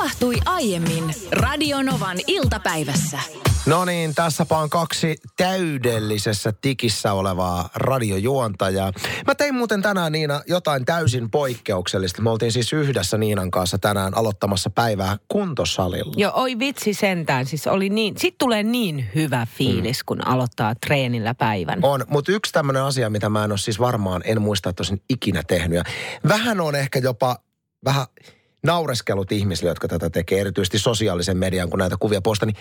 tapahtui aiemmin Radionovan iltapäivässä. No niin, tässäpä on kaksi täydellisessä tikissä olevaa radiojuontajaa. Mä tein muuten tänään Niina jotain täysin poikkeuksellista. Me oltiin siis yhdessä Niinan kanssa tänään aloittamassa päivää kuntosalilla. Joo, oi vitsi sentään. Siis oli niin, sit tulee niin hyvä fiilis, mm. kun aloittaa treenillä päivän. On, mutta yksi tämmöinen asia, mitä mä en ole siis varmaan, en muista, että olisin ikinä tehnyt. Ja vähän on ehkä jopa vähän naureskellut ihmisille, jotka tätä tekee, erityisesti sosiaalisen median, kun näitä kuvia postaa, niin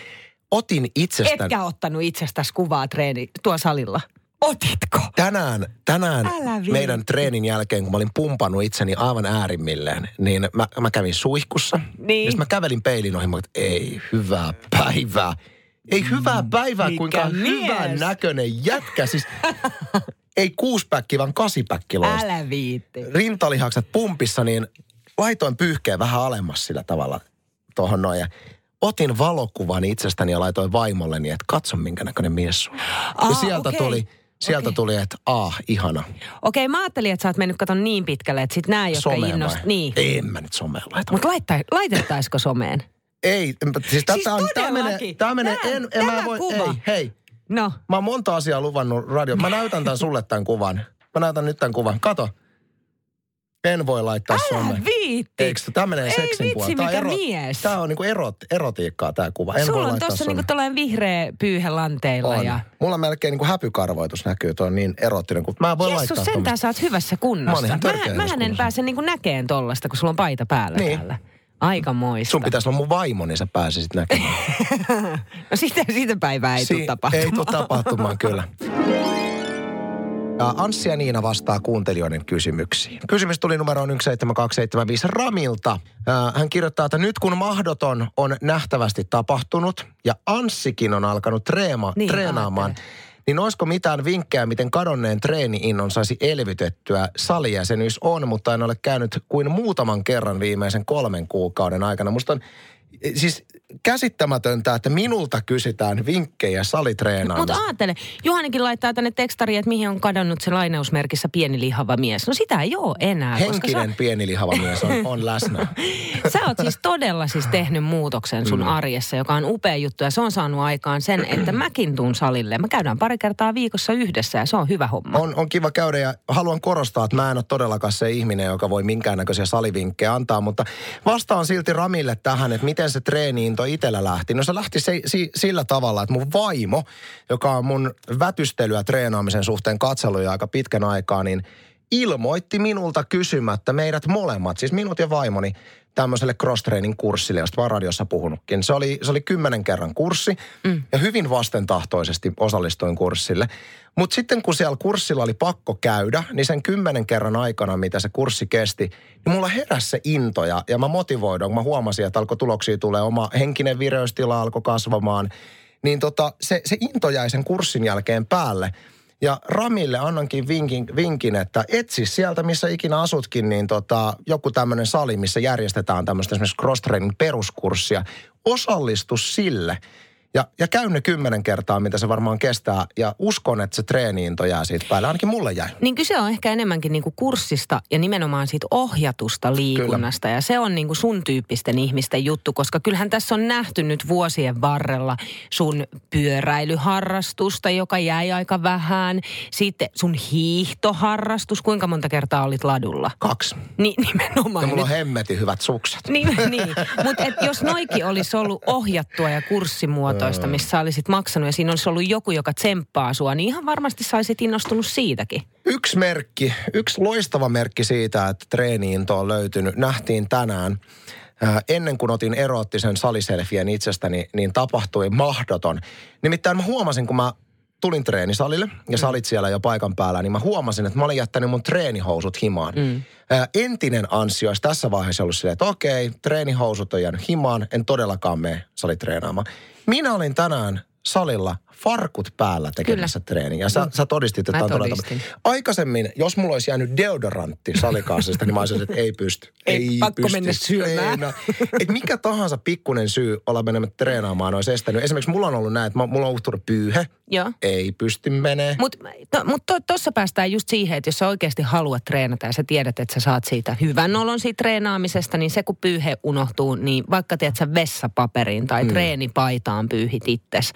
otin itsestäni... Etkä ottanut itsestäsi kuvaa treeni tuo salilla. Otitko? Tänään, tänään meidän treenin jälkeen, kun mä olin pumpannut itseni aivan äärimmilleen, niin mä, mä kävin suihkussa. Niin. Ja sit mä kävelin peilin ohi, mä että ei, hyvää päivää. Ei hyvää päivää, Mikä kuinka mies. hyvän näköinen jätkä. Siis ei kuuspäkki, vaan kasipäkki loista. Älä viitti. Rintalihakset pumpissa, niin laitoin pyyhkeen vähän alemmas sillä tavalla tuohon noin. Ja otin valokuvan itsestäni ja laitoin vaimolleni, että katso minkä näköinen mies sulla. ja Aa, sieltä okei. tuli, sieltä Okei. tuli, että ah, ihana. Okei, mä ajattelin, että sä oot mennyt katon niin pitkälle, että sit nää, jotka Someen innost... vai? Niin. En mä nyt someen laita. Mutta laitettaisiko someen? Ei, siis tätä Siis on, tää menee, tää menee, Tää- en, en mä voi, kuva. ei, hei. No, Mä oon monta asiaa luvannut radio. Mä näytän tän sulle tämän kuvan. Mä näytän nyt tämän kuvan. Kato. En voi laittaa älä someen. viitti. Eikö tämä menee Ei seksin vitsi? Tää on mikä mies. Tämä on niinku erot, erotiikkaa tämä kuva. En voi Sulla on laittaa tossa someen. niinku tällainen vihreä pyyhe lanteilla On. ja... Mulla melkein niinku häpykarvoitus näkyy, tuo on niin erottinen, kun mä en voi Jessus, laittaa sentään sä oot hyvässä Mä kunnossa. Mä, hyvässä mähän en pääse niinku näkeen tollasta, kun sulla on paita päällä Niin. täällä. Aika moista. Sun pitäisi olla mun vaimo, niin sä pääsisit näkemään. No siitä, siitä päivää ei tule tapahtumaan. Ei tule tapahtumaan, kyllä. Ja Anssi ja Niina vastaa kuuntelijoiden kysymyksiin. Kysymys tuli numeroon 17275 Ramilta. Hän kirjoittaa, että nyt kun mahdoton on nähtävästi tapahtunut ja Anssikin on alkanut treema, Niin, treenaamaan, ajattelen. niin olisiko mitään vinkkejä, miten kadonneen treeni-innon saisi elvytettyä? Salijäsenyys on, mutta en ole käynyt kuin muutaman kerran viimeisen kolmen kuukauden aikana. Musta on siis käsittämätöntä, että minulta kysytään vinkkejä Mutta salitreenaamisesta. ajattele, Juhanikin laittaa tänne tekstari, että mihin on kadonnut se lainausmerkissä pieni lihava mies. No sitä ei ole enää. Henkinen pieni lihava mies on, on läsnä. Sä, sä oot siis todella siis tehnyt muutoksen sun arjessa, joka on upea juttu. Ja se on saanut aikaan sen, että mäkin tuun salille. Me käydään pari kertaa viikossa yhdessä ja se on hyvä homma. On, on kiva käydä ja haluan korostaa, että mä en ole todellakaan se ihminen, joka voi minkäännäköisiä salivinkkejä antaa, mutta vastaan silti Ramille tähän, että miten se treeniinto itsellä lähti. No se lähti se, si, sillä tavalla, että mun vaimo, joka on mun vätystelyä treenaamisen suhteen katsellut aika pitkän aikaa, niin ilmoitti minulta kysymättä meidät molemmat, siis minut ja vaimoni, tämmöiselle cross-training kurssille, josta oon radiossa puhunutkin. Se oli, se oli kymmenen kerran kurssi mm. ja hyvin vastentahtoisesti osallistuin kurssille. Mutta sitten kun siellä kurssilla oli pakko käydä, niin sen kymmenen kerran aikana, mitä se kurssi kesti, niin mulla heräsi se into ja, ja mä motivoiduin, kun mä huomasin, että alkoi tuloksia tulee, oma henkinen vireystila alkoi kasvamaan. Niin tota, se, se into jäi sen kurssin jälkeen päälle. Ja Ramille annankin vinkin, vinkin, että etsi sieltä, missä ikinä asutkin, niin tota, joku tämmöinen sali, missä järjestetään tämmöistä esimerkiksi cross-training peruskurssia. Osallistu sille. Ja, ja käy ne kymmenen kertaa, mitä se varmaan kestää. Ja uskon, että se treeniinto jää siitä päälle. Ainakin mulle jäi. Niin kyse on ehkä enemmänkin niinku kurssista ja nimenomaan siitä ohjatusta liikunnasta. Ja se on niinku sun tyyppisten ihmisten juttu, koska kyllähän tässä on nähty nyt vuosien varrella sun pyöräilyharrastusta, joka jäi aika vähän. Sitten sun hiihtoharrastus, kuinka monta kertaa olit ladulla? Kaksi. Niin nimenomaan. Ja mulla on hemmetin hyvät sukset. niin, niin. mutta jos noikin olisi ollut ohjattua ja kurssimuotoista, missä olisit maksanut ja siinä olisi ollut joku, joka tsemppaa sua, niin ihan varmasti saisit innostunut siitäkin. Yksi merkki, yksi loistava merkki siitä, että treeniinto on löytynyt, nähtiin tänään. Ää, ennen kuin otin eroottisen saliselfien itsestäni, niin tapahtui mahdoton. Nimittäin mä huomasin, kun mä tulin treenisalille ja salit siellä jo paikan päällä, niin mä huomasin, että mä olin jättänyt mun treenihousut himaan. Mm. Ää, entinen ansio olisi tässä vaiheessa ollut silleen, että okei, treenihousut on jäänyt himaan, en todellakaan mene salitreenaamaan. Minä olin tänään salilla farkut päällä tekemässä treeniä. Ja sä, sä todistit, että Mä on todella. Aikaisemmin, jos mulla olisi jäänyt deodorantti salikaasista, niin mä olisin, että ei pysty. Ei pakko mennä syömään. Ei, no. Et mikä tahansa pikkunen syy olla menemättä treenaamaan olisi estänyt. Esimerkiksi mulla on ollut näin, että mulla on uhtunut pyyhe. Joo. Ei pysty menee. Mutta to, mut to, tossa päästään just siihen, että jos sä oikeasti haluat treenata ja sä tiedät, että sä saat siitä hyvän olon siitä treenaamisesta, niin se kun pyyhe unohtuu, niin vaikka tiedät sä vessapaperiin tai mm. treenipaitaan pyyhit itses.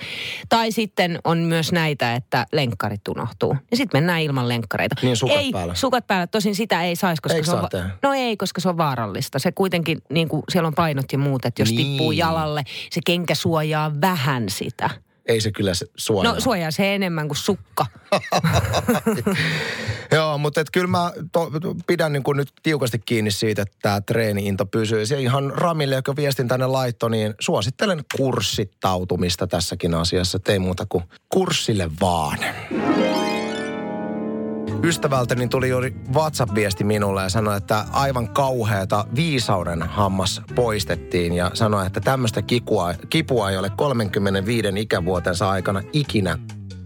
Tai sitten on myös näitä, että lenkkarit unohtuu. Ja sitten mennään ilman lenkkareita. Niin, sukat ei, päällä. sukat päällä. Tosin sitä ei saisi, koska Eikö se on... va-? No ei, koska se on vaarallista. Se kuitenkin, niin kuin siellä on painot ja muut, että jos Niin. tippuu jalalle, se kenkä suojaa vähän sitä. Ei se kyllä suojaa. No suojaa se enemmän kuin sukka. Joo, mutta et kyllä mä to, pidän niin kuin nyt tiukasti kiinni siitä, että tämä treeni-into pysyy. Se ihan Ramille, joka viestin tänne laittoi, niin suosittelen kurssittautumista tässäkin asiassa. Ei muuta kuin kurssille vaan. Ystävältäni tuli juuri WhatsApp-viesti minulle ja sanoi, että aivan kauheata viisauden hammas poistettiin ja sanoi, että tämmöistä kipua, kipua ei ole 35 ikävuotensa aikana ikinä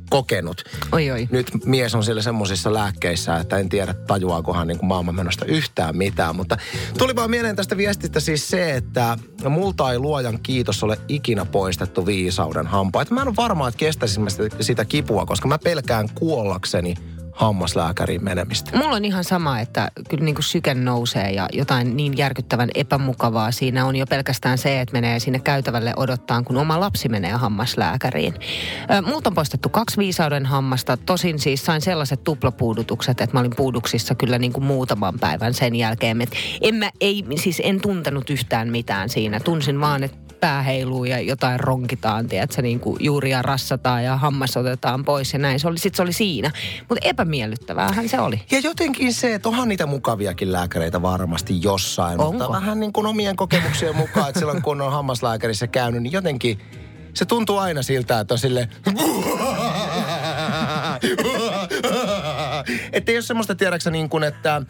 kokenut Oi oi. nyt mies on siellä semmoisissa lääkkeissä, että en tiedä tajuaakohan niin kuin maailmanmenosta yhtään mitään. Mutta tuli vaan mieleen tästä viestistä siis se, että multa ei luojan kiitos ole ikinä poistettu viisauden hampaat. Mä en ole varma, että kestäisin mä sitä, sitä kipua, koska mä pelkään kuollakseni hammaslääkäriin menemistä. Mulla on ihan sama, että kyllä niin kuin syke nousee ja jotain niin järkyttävän epämukavaa siinä on jo pelkästään se, että menee sinne käytävälle odottaa, kun oma lapsi menee hammaslääkäriin. Multa on poistettu kaksi viisauden hammasta. Tosin siis sain sellaiset tuplapuudutukset, että mä olin puuduksissa kyllä niin kuin muutaman päivän sen jälkeen. Et en mä, ei, siis en tuntenut yhtään mitään siinä. Tunsin vaan, että pää heiluu ja jotain ronkitaan, tiedätkö, niin kuin juuria rassataan ja hammas otetaan pois ja näin. Se oli, sit se oli siinä. Mutta epämiellyttäväähän se oli. Ja jotenkin se, että onhan niitä mukaviakin lääkäreitä varmasti jossain. Onko? Mutta vähän niin kuin omien kokemuksien mukaan, että silloin kun on hammaslääkärissä käynyt, niin jotenkin se tuntuu aina siltä, että on sille että ei ole semmoista tiedäksä niin kuin, että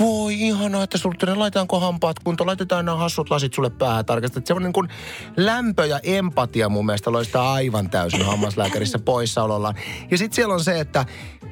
voi ihanaa, että sulle laitetaanko hampaat kuntoon, laitetaan nämä hassut lasit sulle päähän tarkasti. Että semmoinen niin kuin lämpö ja empatia mun mielestä loistaa aivan täysin hammaslääkärissä poissaolollaan. Ja sitten siellä on se, että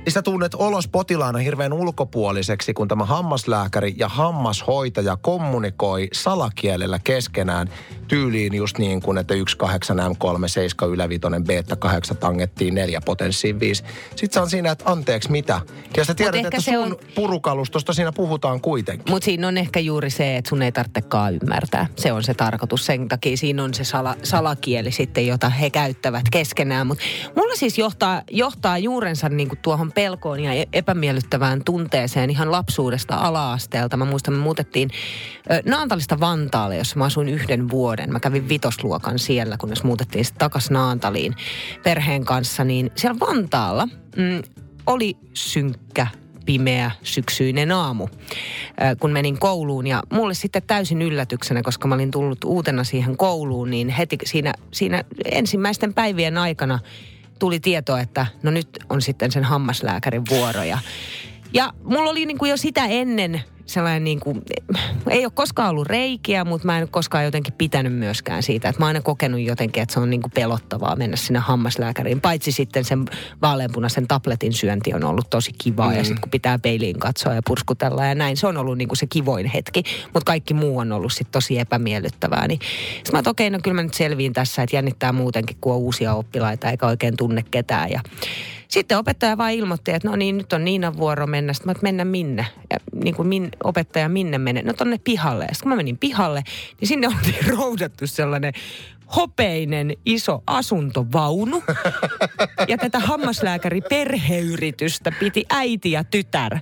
sä tunnet olos potilaana hirveän ulkopuoliseksi, kun tämä hammaslääkäri ja hammashoitaja kommunikoi salakielellä keskenään tyyliin just niin kuin, että 1, 8, M3, 7, ylävitonen, beta 8, tangettiin 4, potenssiin 5. Sitten se on siinä, että anteeksi mitä. Ja sä tiedät, että se sun on- purukalustosta siinä puhutaan kuitenkin. Mutta siinä on ehkä juuri se, että sun ei tarvitsekaan ymmärtää. Se on se tarkoitus. Sen takia siinä on se sala, salakieli sitten, jota he käyttävät keskenään. Mutta mulla siis johtaa, johtaa juurensa niinku tuohon pelkoon ja e- epämiellyttävään tunteeseen ihan lapsuudesta ala-asteelta. Mä muistan, me muutettiin Naantalista Vantaalle, jossa mä asuin yhden vuoden. Mä kävin vitosluokan siellä, kunnes muutettiin sitten takaisin Naantaliin perheen kanssa. Niin siellä Vantaalla mm, oli synkkä pimeä syksyinen aamu, kun menin kouluun. Ja mulle sitten täysin yllätyksenä, koska mä olin tullut uutena siihen kouluun, niin heti siinä, siinä ensimmäisten päivien aikana tuli tieto, että no nyt on sitten sen hammaslääkärin vuoro. Ja, ja mulla oli niin kuin jo sitä ennen sellainen niin kuin, ei ole koskaan ollut reikiä, mutta mä en ole koskaan jotenkin pitänyt myöskään siitä. Että mä oon aina kokenut jotenkin, että se on niin kuin pelottavaa mennä sinne hammaslääkäriin. Paitsi sitten sen vaaleanpunaisen tabletin syönti on ollut tosi kivaa mm. ja sitten kun pitää peiliin katsoa ja purskutella ja näin, se on ollut niin kuin se kivoin hetki. Mutta kaikki muu on ollut sitten tosi epämiellyttävää. Niin sitten mä että okei, no kyllä mä nyt selviin tässä, että jännittää muutenkin, kun on uusia oppilaita eikä oikein tunne ketään. Ja sitten opettaja vaan ilmoitti, että no niin, nyt on Niinan vuoro mennä. Sitten mä, että mennä minne? Ja niin kuin min, opettaja minne menee? No tonne pihalle. Ja sitten kun mä menin pihalle, niin sinne oli roudattu sellainen hopeinen iso asuntovaunu. Ja tätä hammaslääkäri perheyritystä piti äiti ja tytär.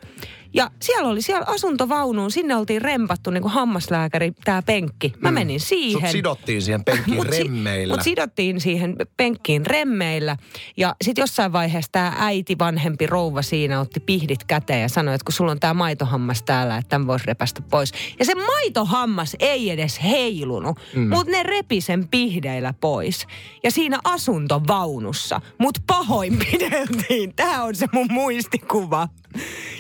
Ja siellä oli siellä asuntovaunuun, sinne oltiin rempattu niin kuin hammaslääkäri, tämä penkki. Mä menin siihen. Sut sidottiin siihen penkkiin Mut si- remmeillä. Mut sidottiin siihen penkkiin remmeillä. Ja sitten jossain vaiheessa tämä äiti, vanhempi rouva siinä otti pihdit käteen ja sanoi, että kun sulla on tämä maitohammas täällä, että tämän voisi repästä pois. Ja se maitohammas ei edes heilunut, mm. mutta ne repi sen pihdeillä pois. Ja siinä asuntovaunussa mut pahoinpideltiin. Tämä on se mun muistikuva.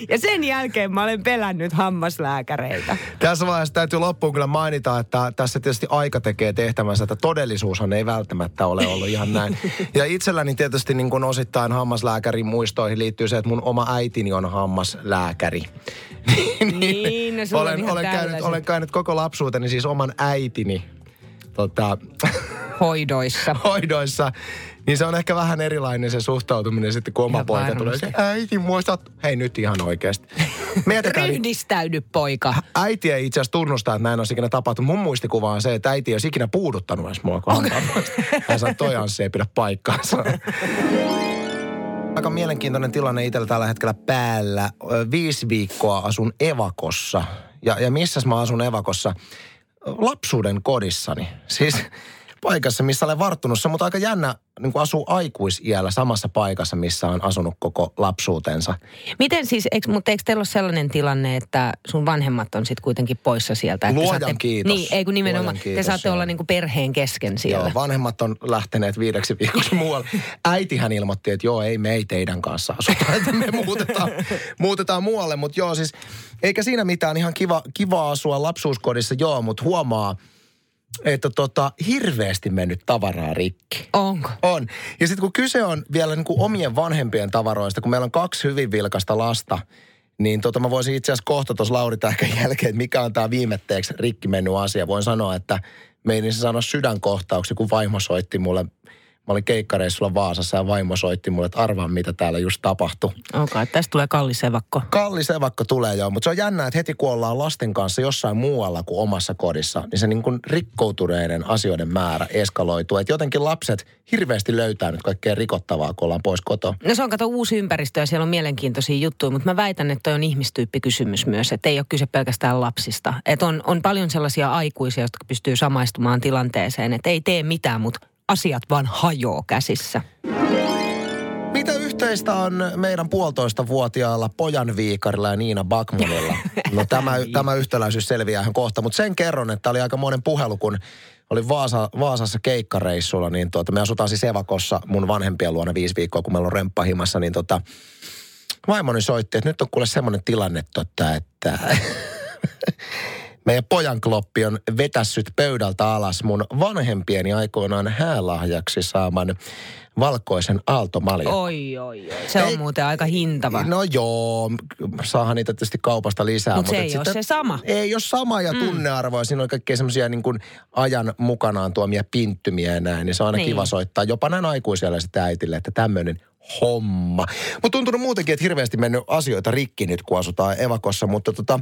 Ja sen jälkeen mä olen pelännyt hammaslääkäreitä. Tässä vaiheessa täytyy loppuun kyllä mainita, että tässä tietysti aika tekee tehtävänsä, että todellisuushan ei välttämättä ole ollut ihan näin. Ja itselläni tietysti niin kuin osittain hammaslääkärin muistoihin liittyy se, että mun oma äitini on hammaslääkäri. Niin, no sulla on olen, ihan olen, käynyt, olen käynyt koko lapsuuteni siis oman äitini tota, Hoidoissa. hoidoissa. Niin se on ehkä vähän erilainen se suhtautuminen sitten, kun oma Ihan poika tulee. Se, äiti, muistat? Hei nyt ihan oikeasti. Niin Ryhdistäydy, poika. äiti ei itse asiassa tunnusta, että näin olisi ikinä tapahtunut. Mun muistikuva on se, että äiti ei olisi ikinä puuduttanut edes mua. Okay. Hän sanoi, toi Anssi ei pidä paikkaansa. Aika mielenkiintoinen tilanne itsellä tällä hetkellä päällä. Viisi viikkoa asun Evakossa. Ja, ja missäs mä asun Evakossa? Lapsuuden kodissani. Siis paikassa, missä olen varttunut. Se on mutta aika jännä niin kuin asuu aikuisiällä samassa paikassa, missä on asunut koko lapsuutensa. Miten siis, eikö, mutta eikö teillä ole sellainen tilanne, että sun vanhemmat on sitten kuitenkin poissa sieltä? Että Luojan saatte, kiitos. Niin, ei kun nimenomaan, Luojan te kiitos, saatte joo. olla niinku perheen kesken siellä. Joo, vanhemmat on lähteneet viideksi viikoksi muualle. Äitihän ilmoitti, että joo, ei me ei teidän kanssa asuta, että me muutetaan, muutetaan muualle. Mutta joo, siis eikä siinä mitään ihan kiva, kiva asua lapsuuskodissa, joo, mutta huomaa, että tota, hirveästi mennyt tavaraa rikki. Onko? On. Ja sitten kun kyse on vielä niin kuin omien vanhempien tavaroista, kun meillä on kaksi hyvin vilkasta lasta, niin tota mä voisin itse asiassa kohta tuossa Lauri Tähkän jälkeen, että mikä on tämä viimetteeksi rikki mennyt asia. Voin sanoa, että meinin se sanoa sydänkohtauksia, kun vaimo soitti mulle. Mä olin keikkareissulla Vaasassa ja vaimo soitti mulle, että arvaa mitä täällä just tapahtui. Okei, okay, tästä tulee kallis evakko. Kallis evakko tulee joo, mutta se on jännää, että heti kun ollaan lasten kanssa jossain muualla kuin omassa kodissa, niin se niin kuin rikkoutuneiden asioiden määrä eskaloituu. Että jotenkin lapset hirveästi löytää nyt kaikkea rikottavaa, kun ollaan pois kotoa. No se on kato uusi ympäristö ja siellä on mielenkiintoisia juttuja, mutta mä väitän, että toi on ihmistyyppikysymys myös, että ei ole kyse pelkästään lapsista. Että on, on paljon sellaisia aikuisia, jotka pystyy samaistumaan tilanteeseen, että ei tee mitään, mutta asiat vaan hajoo käsissä. Mitä yhteistä on meidän puolitoista vuotiaalla pojan viikarilla ja Niina Bakmonilla? No tämä, tämä yhtäläisyys selviää ihan kohta, mutta sen kerron, että oli aika monen puhelu, kun olin Vaasa, Vaasassa keikkareissulla, niin tuota, me asutaan siis Evakossa mun vanhempien luona viisi viikkoa, kun meillä on remppahimassa, niin tota, vaimoni soitti, että nyt on kuule semmoinen tilanne, tota, että meidän pojan kloppi on vetässyt pöydältä alas mun vanhempieni aikoinaan häälahjaksi saaman valkoisen aaltomaljan. Oi, oi, oi. Se on Ei- muuten aika hintava. No joo, saahan niitä tietysti kaupasta lisää. Mut se et ei ole se sama. Ei ole sama ja tunnearvoa. Siinä on kaikkea semmoisia niin kuin ajan mukanaan tuomia pinttymiä ja näin. Niin se on aina Niin. kiva soittaa jopa näin aikuiselle sitten äitille, että tämmöinen homma. Mutta tuntunut muutenkin, että hirveästi mennyt asioita rikki nyt, kun asutaan evakossa. Mutta tota,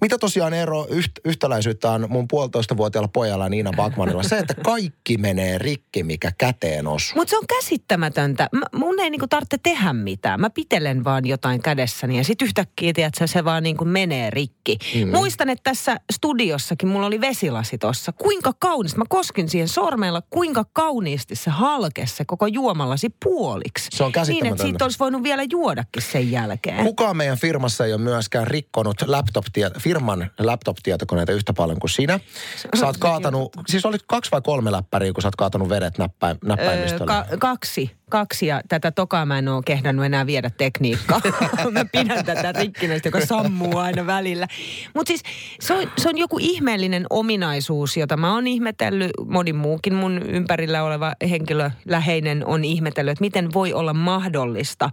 mitä tosiaan ero yht, yhtäläisyyttä on mun puolitoista vuotiaalla pojalla Niina Bakmanilla? Se, että kaikki menee rikki, mikä käteen osuu. Mutta se on käsittämätöntä. Mä, mun ei niinku tarvitse tehdä mitään. Mä pitelen vaan jotain kädessäni ja sitten yhtäkkiä, tiedätkö, se vaan niinku menee rikki. Mm. Muistan, että tässä studiossakin mulla oli vesilasi tossa. Kuinka kaunista. Mä koskin siihen sormella, kuinka kauniisti se halkesi se koko juomalasi puoliksi. Se on Niin, että siitä olisi voinut vielä juodakin sen jälkeen. Kukaan meidän firmassa ei ole myöskään rikkonut laptop firman laptop-tietokoneita yhtä paljon kuin sinä. Sä oot kaatanut, siis olit kaksi vai kolme läppäriä, kun sä oot kaatanut vedet näppäin, näppäimistöllä. Öö, ka- kaksi. Kaksi ja tätä tokaa mä en ole kehdannut enää viedä tekniikkaa. mä pidän tätä rikkinäistä, joka sammuu aina välillä. Mutta siis se on, se on joku ihmeellinen ominaisuus, jota mä oon ihmetellyt. Moni muukin mun ympärillä oleva henkilö läheinen on ihmetellyt, että miten voi olla mahdollista.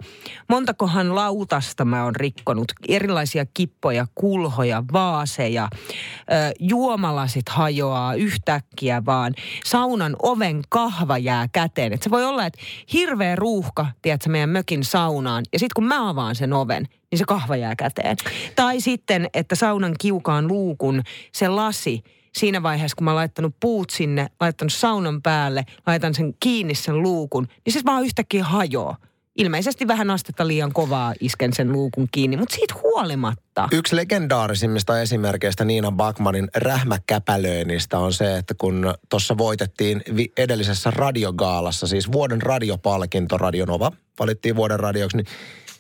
Montakohan lautasta mä oon rikkonut. Erilaisia kippoja, kulhoja, vaaseja. Ö, juomalasit hajoaa yhtäkkiä vaan. Saunan oven kahva jää käteen. Et se voi olla, että hirveä ruuhka, tiedätkö, meidän mökin saunaan. Ja sitten kun mä avaan sen oven, niin se kahva jää käteen. Tai sitten, että saunan kiukaan luukun se lasi, siinä vaiheessa, kun mä oon laittanut puut sinne, laittanut saunan päälle, laitan sen kiinni sen luukun, niin se vaan yhtäkkiä hajoaa. Ilmeisesti vähän astetta liian kovaa isken sen luukun kiinni, mutta siitä huolimatta. Yksi legendaarisimmista esimerkkeistä Niina Bakmanin rähmäkäpälöinnistä on se, että kun tuossa voitettiin edellisessä radiogaalassa, siis vuoden radiopalkinto Radionova, valittiin vuoden radioksi, niin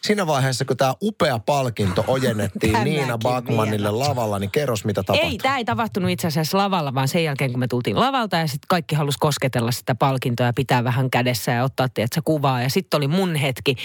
siinä vaiheessa, kun tämä upea palkinto ojennettiin Tänäkin Niina Bakmanille vielä. lavalla, niin kerros mitä tapahtui. Ei, tämä ei tapahtunut itse asiassa lavalla, vaan sen jälkeen, kun me tultiin lavalta ja sitten kaikki halusi kosketella sitä palkintoa ja pitää vähän kädessä ja ottaa, tiedätkö, kuvaa. Ja sitten oli mun hetki,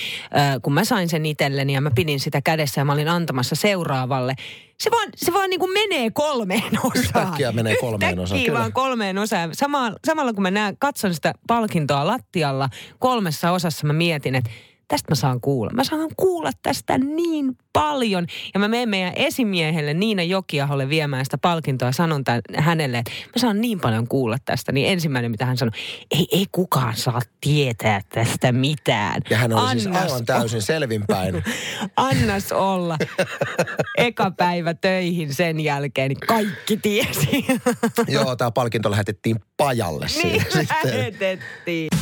kun mä sain sen itselleni ja mä pidin sitä kädessä ja mä olin antamassa seuraavalle. Se vaan, se vaan niin kuin menee kolmeen osaan. Yhtäkkiä menee kolmeen osaan, Yhtäkkiä vaan kolmeen osaan. Sama, samalla kun mä näen, katson sitä palkintoa lattialla kolmessa osassa, mä mietin, että tästä mä saan kuulla. Mä saan kuulla tästä niin paljon. Ja mä menen meidän esimiehelle Niina Jokiaholle viemään sitä palkintoa ja sanon tämän, hänelle, että mä saan niin paljon kuulla tästä. Niin ensimmäinen, mitä hän sanoi, ei, ei kukaan saa tietää tästä mitään. Ja hän oli siis Annas aivan täysin selvinpäin. Annas olla. Eka päivä töihin sen jälkeen, niin kaikki tiesi. Joo, tämä palkinto lähetettiin pajalle niin siinä sitten.